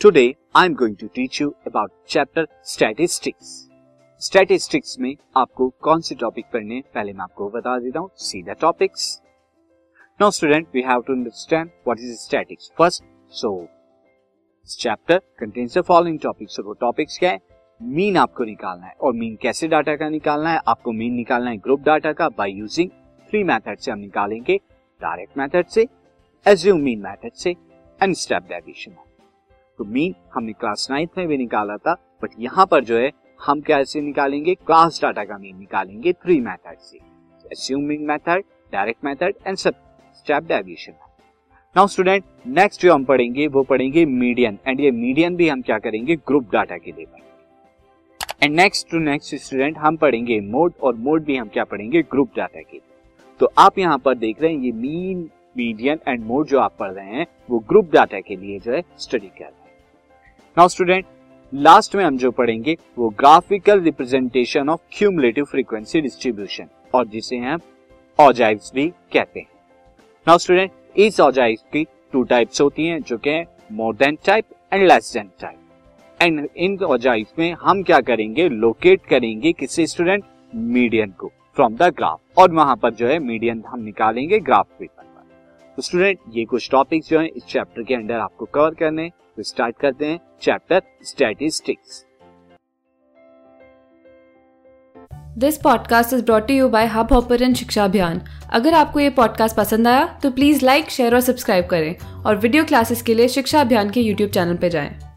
Today, I'm going to teach you about chapter statistics. Statistics statistics में आपको कौन से टॉपिक पढ़ने पहले मैं आपको बता देता हूँ see the topics now student we have to understand what is statics first so chapter contains the following topics और वो टॉपिक्स क्या है? मीन आपको निकालना है. और मीन कैसे डाटा का निकालना है? आपको मीन निकालना है ग्रुप डाटा का बाय यूजिंग थ्री मेथड से हम निकालेंगे डायरेक्ट मेथड से एज्यूम मीन मेथड से एंड स्टेप डेविएशन तो मीन हमने क्लास नाइन्थ में भी निकाला था बट यहाँ पर जो है, हम कैसे निकालेंगे? क्लास डाटा का मीन निकालेंगे थ्री मेथड से। Mean method direct method and step deviation now student next जो हम पढ़ेंगे, वो पढ़ेंगे मीडियन एंड ये मीडियन भी हम क्या करेंगे? ग्रुप डाटा के लिए पढ़ेंगे। And next to next student हम पढ़ेंगे मोड और मोड भी हम क्या पढ़ेंगे? ग्रुप डाटा के तो आप यहाँ पर देख रहे हैं, ये मीन मीडियन एंड मोड जो आप पढ़ रहे हैं, वो ग्रुप डाटा के लिए जो है स्टडी कर रहे हैं। नाउ स्टूडेंट लास्ट में हम जो पढ़ेंगे, वो graphical representation of cumulative frequency distribution और जिसे हम ऑजाइव्स भी कहते हैं। नाउ स्टूडेंट इस ऑजाइव्स की टू टाइप्स होती हैं, जो कि more than type and less than type and in ogives में हम क्या करेंगे? लोकेट करेंगे किसी स्टूडेंट मीडियन को फ्रॉम द ग्राफ और वहाँ पर जो है मीडियन हम निकालेंगे ग्राफ पेपर पर तो स्टूडेंट ये कुछ टॉपिक्स जो हैं इस चैप्टर के अंडर आपको कवर करने तो स्टार्ट करते हैं chapter statistics this podcast is brought you by Hubhopper Shiksha Abhiyan अगर आपको ये पॉडकास्ट पसंद आया तो प्लीज़ लाइक शेयर और सब्सक्राइब करें। और वीडियो क्लासेस के लिए शिक्षा अभियान के यूट्यूब चैनल पर जाएँ।